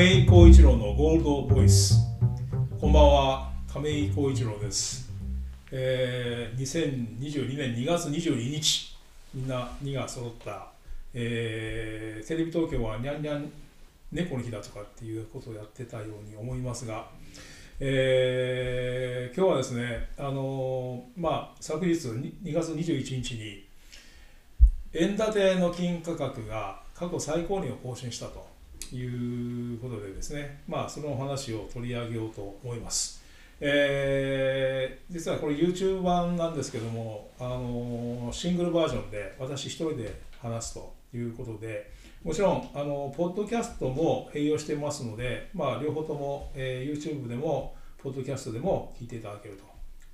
亀井浩一郎のゴールドボイス。こんばんは亀井浩一郎です、えー、2022年2月22日みんな2が揃った、えー、テレビ東京はにゃんにゃん猫の日だとかっていうことをやってたように思いますが、えー、今日はですねあのーまあ昨日2月21日に円建ての金価格が過去最高値を更新したと。いうことでですね、まあ、その話を取り上げようと思います。えー実はこれ YouTube 版なんですけども、あのシングルバージョンで私一人で話すということで、もちろん、あのポッドキャストも併用してますので、まあ、両方とも、えー YouTube でも、ポッドキャストでも聞いていただける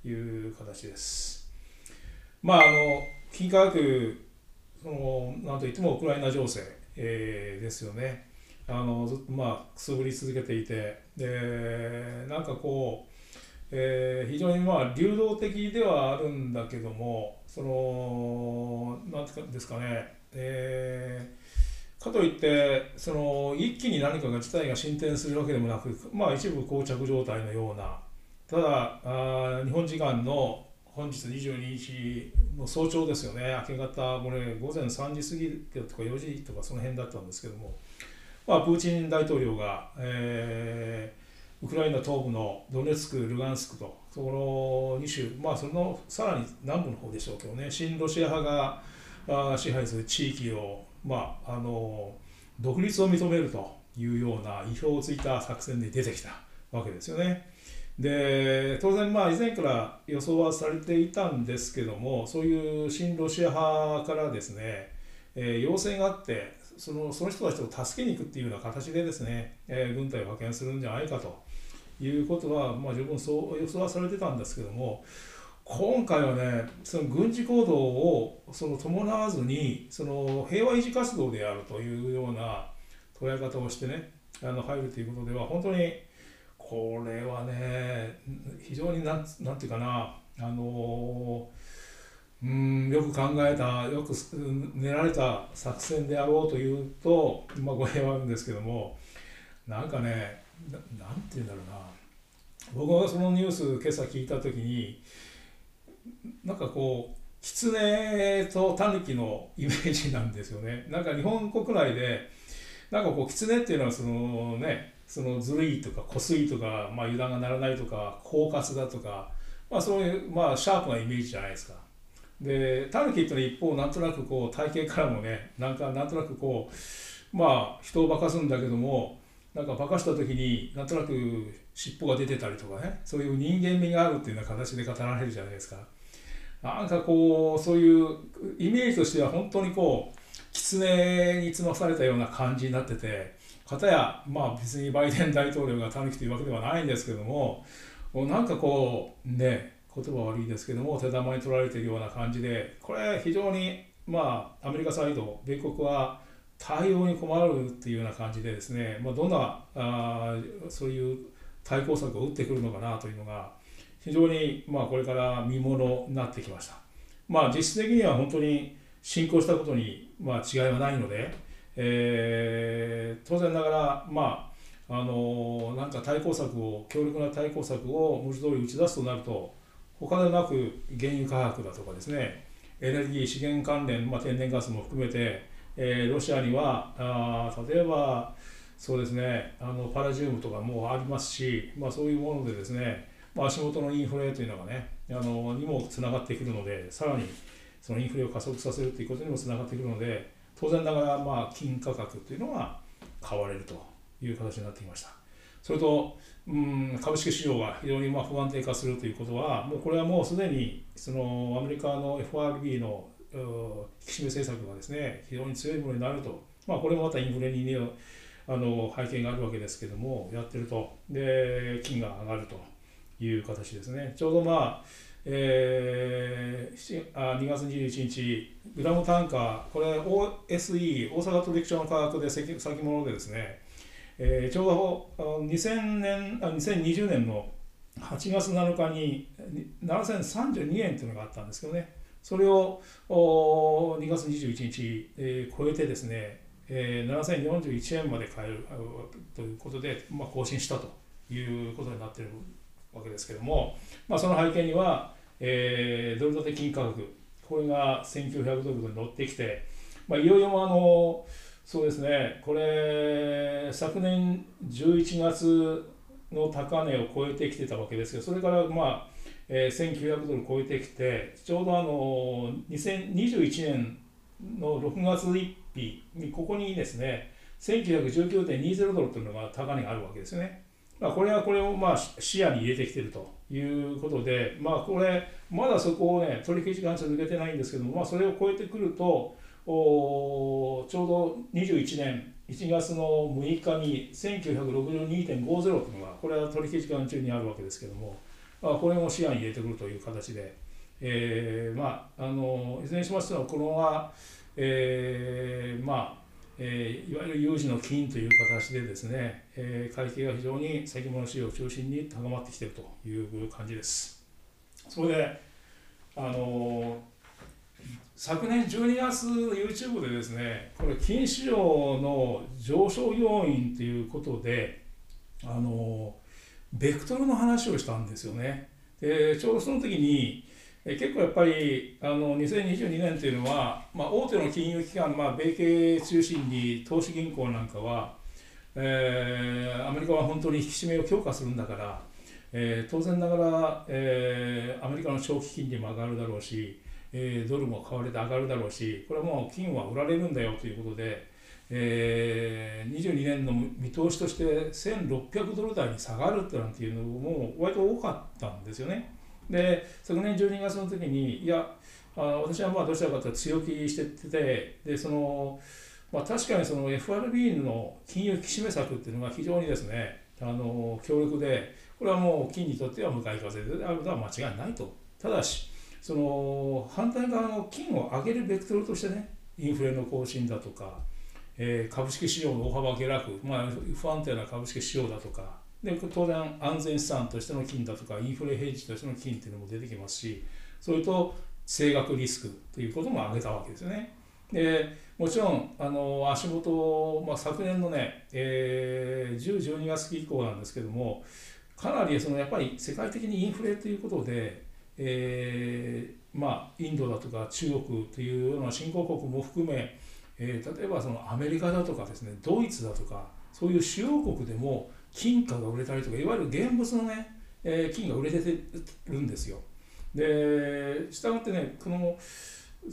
という形です。まあ、あの金価格そのなんといってもウクライナ情勢、えーですよね。あのずっとまあくすぶり続けていてでなんかこう、えー非常にまあ流動的ではあるんだけどもそのなんていうんですかね、えーかといってその一気に何かが事態が進展するわけでもなく、まあ、一部膠着状態のようなただあ日本時間の本日22日の早朝ですよね、明け方、これ午前3時過ぎとか4時とかその辺だったんですけども、まあ、プーチン大統領が、えーウクライナ東部のドネツク、ルガンスクと、そこの2州、まあ、そのさらに南部の方でしょうけどね、親ロシア派があ支配する地域を、まあ、あの独立を認めるというような意表をついた作戦で出てきたわけですよね。で当然まあ以前から予想はされていたんですけどもそういう親ロシア派からですね、えー要請があってそのその人たちを助けに行くっていうような形でですね、えー軍隊を派遣するんじゃないかということは、まあ、十分そう予想はされてたんですけども今回はねその軍事行動をその伴わずにその平和維持活動であるというような捉え方をしてねあの入るということでは本当にこれはね非常になんなんていうかなあのうんよく考えたよく練られた作戦であろうというと、まあ、語弊はあるんですけどもなんかねななんて言うんだろうな僕がそのニュース今朝聞いた時になんかこう狐と狸のイメージなんですよねなんか日本国内でなんかこう狐っていうのはそのねそのずるいとかこすいとか、まあ、油断がならないとか狡猾だとか、まあ、そういう、まあ、シャープなイメージじゃないですか。でタヌキっていうのは一方なんとなくこう体型からもねなんかなんとなくこうまあ人を化かすんだけどもなんか化かした時になんとなく尻尾が出てたりとかねそういう人間味があるっていうような形で語られるじゃないですか。なんかこうそういうイメージとしては本当にこう狐につまされたような感じになってて片やまあ別にバイデン大統領がタヌキというわけではないんですけどもなんかこうね言葉悪いですけども手玉に取られているような感じでこれ非常にまあアメリカサイド米国は対応に困るっていうような感じでですね、まあ、どんなあそういう対抗策を打ってくるのかなというのが非常にまあこれから見ものになってきました。まあ実質的には本当に進行したことにまあ違いはないので、えー当然ながらまああのなんか対抗策を強力な対抗策を文字通り打ち出すとなると他でなく原油価格だとかですねエネルギー資源関連、まあ、天然ガスも含めて、えーロシアにはあ例えばそうですねあのパラジウムとかもありますし、まあ、そういうものでですね、まあ、足元のインフレというのがねあのにもつながってくるのでさらにそのインフレを加速させるということにもつながってくるので当然ながらまあ金価格というのが買われるという形になってきました。それと、うん、株式市場が非常にまあ不安定化するということは、もうこれはもうすでにそのアメリカの FRB の引き締め政策がですね非常に強いものになると、まあ、これもまたインフレに、ね、あの背景があるわけですけども、やってると、で金が上がるという形ですね。ちょうどまあえーあ2月21日、グラム単価、これ OSE、大阪取引所の価格で先先物でですね、えーちょうど2000年あ2020年の8月7日に7032円というのがあったんですけどね、それをお2月21日、えー超えてですね、えー、7041円まで買えるということで、まあ、更新したということになっているわけですけれども、まあ、その背景には、えー、ドル建て金価格これが1900ドルに乗ってきて、まあ、いよいよあのそうですねこれ昨年11月の高値を超えてきてたわけですけどそれからまあ、えー、1900ドル超えてきてちょうどあの2021年の6月1日にここにですね1919.20ドルというのが高値があるわけですよね。まあ、これはこれをまあ視野に入れてきているということで、まあ、これまだそこをね取引時間続けてないんですけども、まあ、それを超えてくるとおちょうど21年1月の6日に1962.50というのがこれは取引時間中にあるわけですけども、まあ、これも視野に入れてくるという形で、えー、まああのいずれにしましてもこのは、えー、まあえー、いわゆる有事の金という形でですね、えー、会計が非常に先物市場を中心に高まってきているという感じです。それで、あのー昨年12月 YouTube でですねこれ金市場の上昇要因ということであのベクトルの話をしたんですよね。でちょうどその時にえ結構やっぱりあの2022年というのは、まあ、大手の金融機関、まあ、米系中心に投資銀行なんかは、えー、アメリカは本当に引き締めを強化するんだから、えー、当然ながら、えー、アメリカの長期金利も上がるだろうしえー、ドルも買われて上がるだろうしこれはもう金は売られるんだよということで、えー、22年の見通しとして1600ドル台に下がるってなんていうのも割と多かったんですよね。で昨年12月の時にいやあ私はまあどちらかというと強気しててでその、まあ、確かにその FRB の金融引き締め策っていうのが非常にですねあの強力でこれはもう金にとっては向かい風であることは間違いないと。ただしその反対側の金を上げるベクトルとしてねインフレの更新だとか、えー、株式市場の大幅下落、まあ、不安定な株式市場だとかで当然安全資産としての金だとかインフレヘッジとしての金っていうのも出てきますしそれと政学リスクということも挙げたわけですよね。でもちろんあの足元、まあ、昨年のね、えー、10、12月期以降なんですけどもかなりそのやっぱり世界的にインフレということでえー、まあ、インドだとか中国というような新興国も含め、えー、例えばそのアメリカだとかですねドイツだとかそういう主要国でも金貨が売れたりとかいわゆる現物のね、えー、金が売れてるんですよ。でしたがってねこの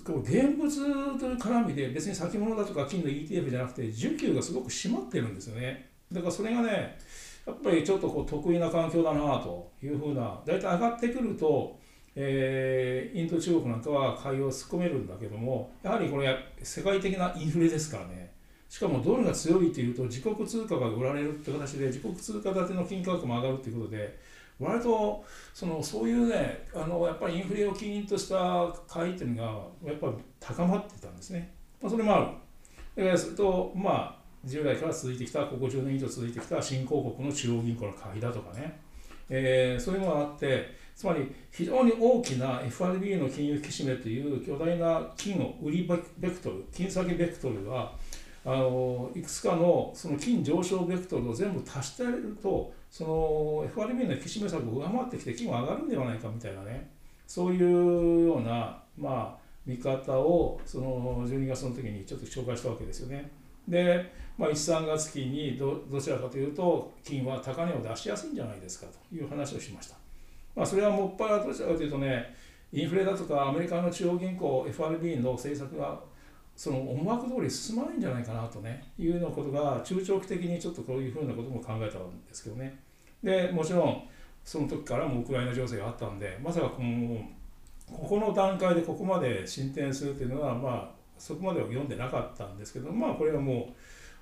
この現物という絡みで別に先物だとか金の ETF じゃなくて需給がすごく締まってるんですよね。だからそれがねやっぱりちょっとこう得意な環境だなというふうな大体上がってくるとえー、インド中国なんかは買いを突っ込めるんだけどもやはりこれ世界的なインフレですからね。しかもドルが強いというと自国通貨が売られるって形で自国通貨建ての金価格も上がるということで割とそのそういうねあのやっぱりインフレを起因とした買いっていうのがやっぱり高まってたんですね、まあ、それもある。でそれとまあ従来から続いてきたここ10年以上続いてきた新興国の中央銀行の買いだとかね、えー、そういうのがあってつまり非常に大きな FRB の金融引き締めという巨大な金の売りベクトル金先ベクトルがあのいくつかのその金上昇ベクトルを全部足してあげるとその FRB の引き締め策を上回ってきて金は上がるんではないかみたいなねそういうようなまあ見方をその12月の時にちょっと紹介したわけですよね。で、まあ、1、3月期にどどちらかというと金は高値を出しやすいんじゃないですかという話をしました。まあ、それはもっぱらどちらかというとねインフレだとかアメリカの中央銀行 FRB の政策がその思惑通り進まないんじゃないかなとねいうようなことが中長期的にちょっとこういうふうなことも考えたんですけどねでもちろんその時からもウクライナ情勢があったんでまさかこのここの段階でここまで進展するっていうのはまあそこまでは読んでなかったんですけどまあこれはも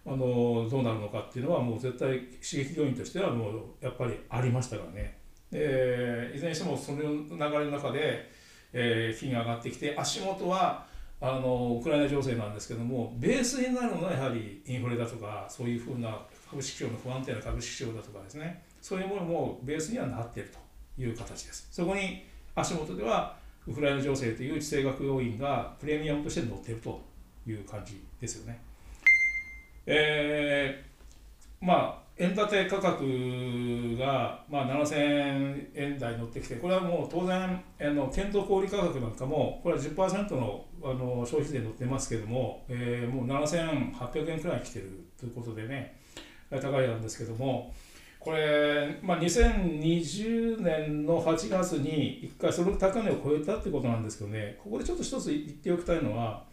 うあのどうなるのかっていうのはもう絶対刺激要因としてはもうやっぱりありましたからね。えー、いずれにしてもその流れの中で、えー、金が上がってきて足元はあのウクライナ情勢なんですけどもベースになるのはやはりインフレだとかそういうふうな株式市場の不安定な株式市場だとかですね。そういうものもベースにはなっているという形です。そこに足元ではウクライナ情勢という地政学要因がプレミアムとして乗っているという感じですよね。えー、まあ円建て価格が、まあ、7000円台に乗ってきてこれはもう当然あの検討小売価格なんかもこれは10%のあの消費税に乗ってますけども、えー、もう7800円くらい来てるということでね高いなんですけどもこれ、まあ、2020年の8月に1回その高値を超えたってことなんですけどねここでちょっと一つ言っておきたいのは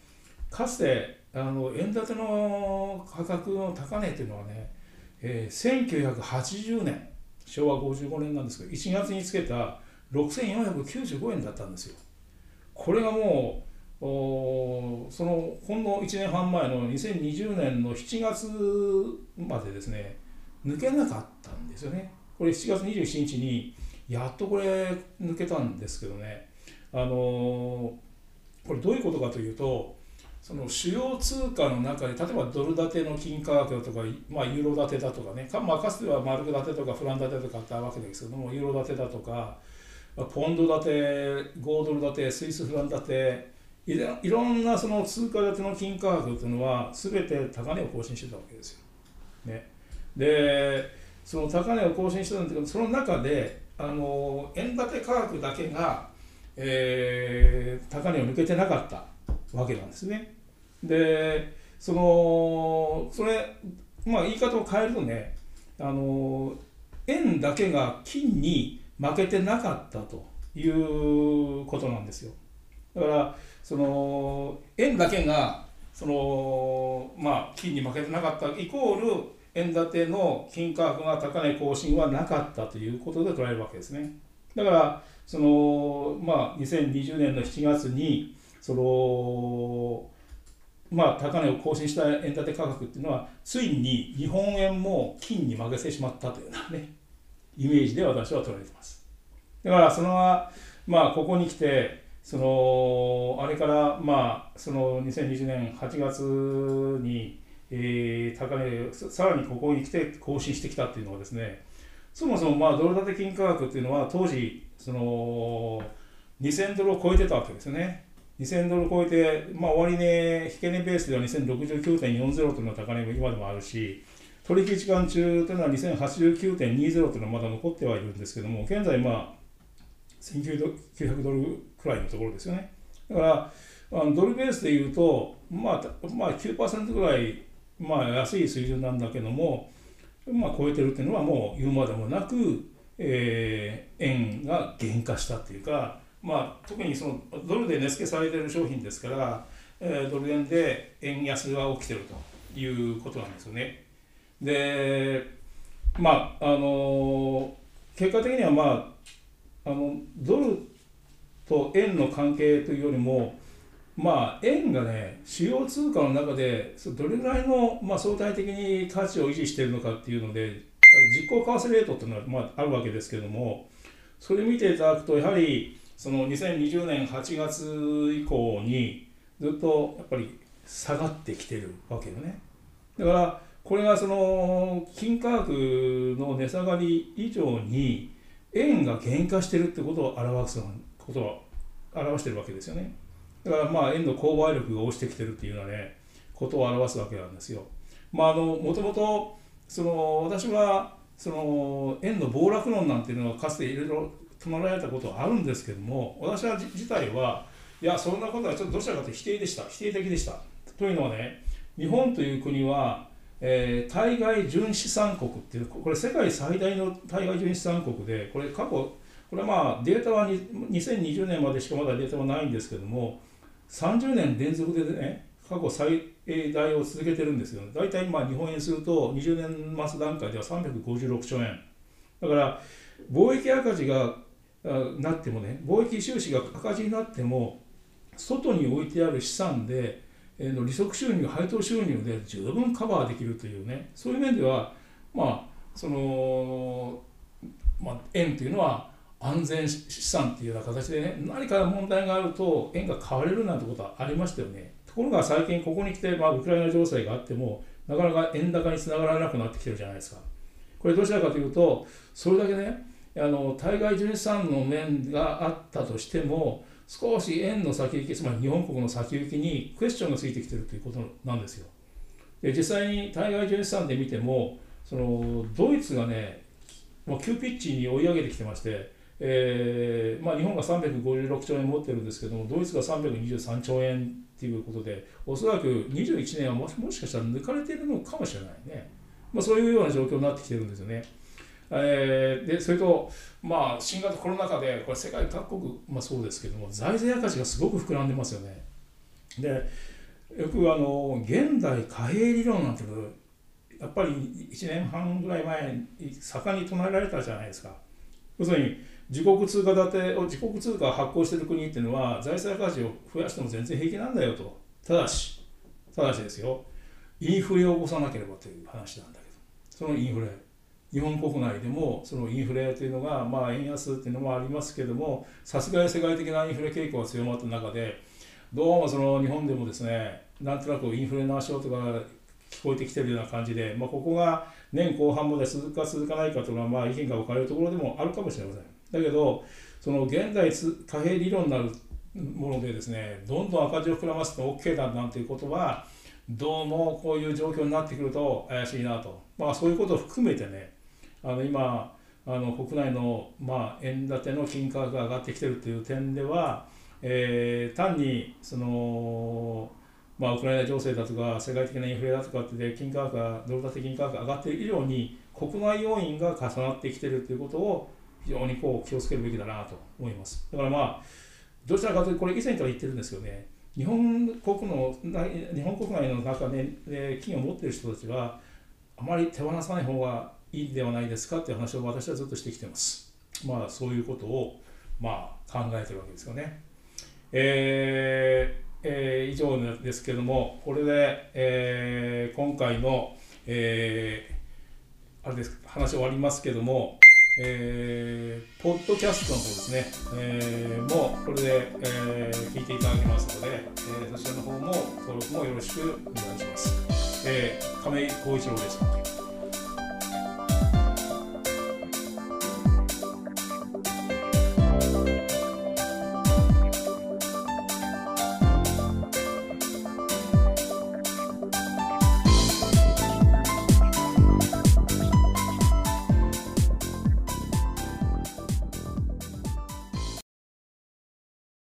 かつてあの円建ての価格の高値っていうのはね、えー、1980年昭和55年なんですけど1月につけた6495円だったんですよ。これがもうそのほんの1年半前の2020年の7月までですね抜けなかったんですよね。これ7月27日にやっとこれ抜けたんですけどね。あのー、これどういうことかというとその主要通貨の中で例えばドル建ての金価格だとか、まあ、ユーロ建てだとかねか,、まあ、かつてはマルク建てとかフラン建てとかあったわけですけどもユーロ建てだとかまあポンド建て5ドル建てスイスフラン建ていろんなその通貨建ての金価格というのは全て高値を更新してたわけですよ。ね、でその高値を更新してたんですけどその中であの円建て価格だけが、えー、高値を抜けてなかったわけなんですね。でそのそれまあ言い方を変えるとねあの円だけが金に負けてなかったということなんですよ。だからその円だけがそのまあ金に負けてなかったイコール円建ての金価格が高値更新はなかったということで捉えるわけですね。だからそのまあ2020年の7月にそのまあ高値を更新した円建て価格っていうのはついに日本円も金に負けてしまったというようなねイメージで私は捉えてます。だからそのまあここに来てそのあれからまあその2020年8月に、えー、高値さらにここに来て更新してきたっていうのはですねそもそもまあドル建て金価格っていうのは当時その2000ドルを超えてたわけですよね。2000ドル超えて、まあ、終値、引け値ベースでは2069.40というのが高値が今でもあるし、取引時間中というのは2089.20というのはまだ残ってはいるんですけども、現在、まあ、1900ドルくらいのところですよね。だから、あのドルベースでいうと、まあ、まあ9%ぐらい、まあ、安い水準なんだけども、まあ、超えてるっていうのはもう言うまでもなく、えー、円が減価したっていうか、まあ、特にそのドルで値付けされてる商品ですから、えー、ドル円で円安が起きてるということなんですよね。で、まあ、あの結果的には、まあ、あのドルと円の関係というよりも、まあ、円がね、主要通貨の中でどれぐらいの、まあ、相対的に価値を維持しているのかっていうので、実行為替レートっていうのは、まあ、あるわけですけれども、それ見ていただくと、やはり、その2020年8月以降にずっとやっぱり下がってきてるわけよね。だからこれがその金価格の値下がり以上に円が減価してるってことを表すことを表してるわけですよね。だからまあ円の購買力が落ちてきてるっていうのはねことを表すわけなんですよ。まああのもともとその私はその円の暴落論なんていうのはかつていろいろ唱えられたことはあるんですけども私は自体はいやそんなことはちょっとどちらかというと否定でした。否定的でした。というのはね日本という国は、えー、対外純資産国っていうこれ世界最大の対外純資産国でこれ過去これはまあデータは2020年までしかまだデータはないんですけども30年連続でね過去最大を続けてるんですよ、大体まあ日本円すると20年末段階では356兆円。だから貿易赤字がなってもね貿易収支が赤字になっても外に置いてある資産で、えの利息収入配当収入で十分カバーできるというねそういう面ではまあその、まあ、円というのは安全資産っていうような形でね何か問題があると円が買われるなんてことはありましたよね。ところが最近ここに来て、まあ、ウクライナ情勢があってもなかなか円高につながらなくなってきてるじゃないですか。これどちらかというとそれだけねあの対外純資産の面があったとしても少し円の先行きつまり日本国の先行きにクエスチョンがついてきてるということなんですよ。で実際に対外純資産で見てもそのドイツがねもう急ピッチに追い上げてきてまして、えーまあ、日本が356兆円持ってるんですけどもドイツが323兆円っていうことでおそらく21年はもしもしかしたら抜かれてるのかもしれないね、まあ、そういうような状況になってきてるんですよね。えー、でそれと、まあ、新型コロナ禍でこれ世界各国、まあ、そうですけども財政赤字がすごく膨らんでますよね。でよくあの現代貨幣理論なんていうのやっぱり1年半ぐらい前に盛んに唱えられたじゃないですか。要するに自国通貨建てを自国通貨を発行している国っていうのは財政赤字を増やしても全然平気なんだよとただしただしですよインフレを起こさなければという話なんだけどそのインフレ日本国内でもそのインフレというのがまあ円安っていうのもありますけれどもさすがに世界的なインフレ傾向が強まった中でどうもその日本でもですねなんとなくインフレの足音が聞こえてきてるような感じで、まあ、ここが年後半まで続くか続かないかというのはまあ意見が分かれるところでもあるかもしれません。だけどその現代貨幣理論になるものでですねどんどん赤字を膨らますと OK だなんていうことはどうもこういう状況になってくると怪しいなと、まあ、そういうことを含めてねあの今あの国内の、まあ、円建ての金価格が上がってきてるという点では、えー、単にその、まあ、ウクライナ情勢だとか世界的なインフレだとかって金価格がドル建て金価格が上がっている以上に国内要因が重なってきてるということを非常にこう気をつけるべきだなと思います。だからまあどちらかというとこれ以前から言ってるんですけどね日本国の日本国内の中で、ね、金を持っている人たちはあまり手放さない方がいいではないですかっていう話を私はずっとしてきてます。まあそういうことをまあ考えてるわけですよね。えーえー、以上ですけどもこれで、えー、今回の、え、あれです話終わりますけどもえー、ポッドキャストの方ですね、え、もうこれで、え、聞いていただけますので、え、そちらの方も登録もよろしくお願いします。え、亀井浩一郎でした。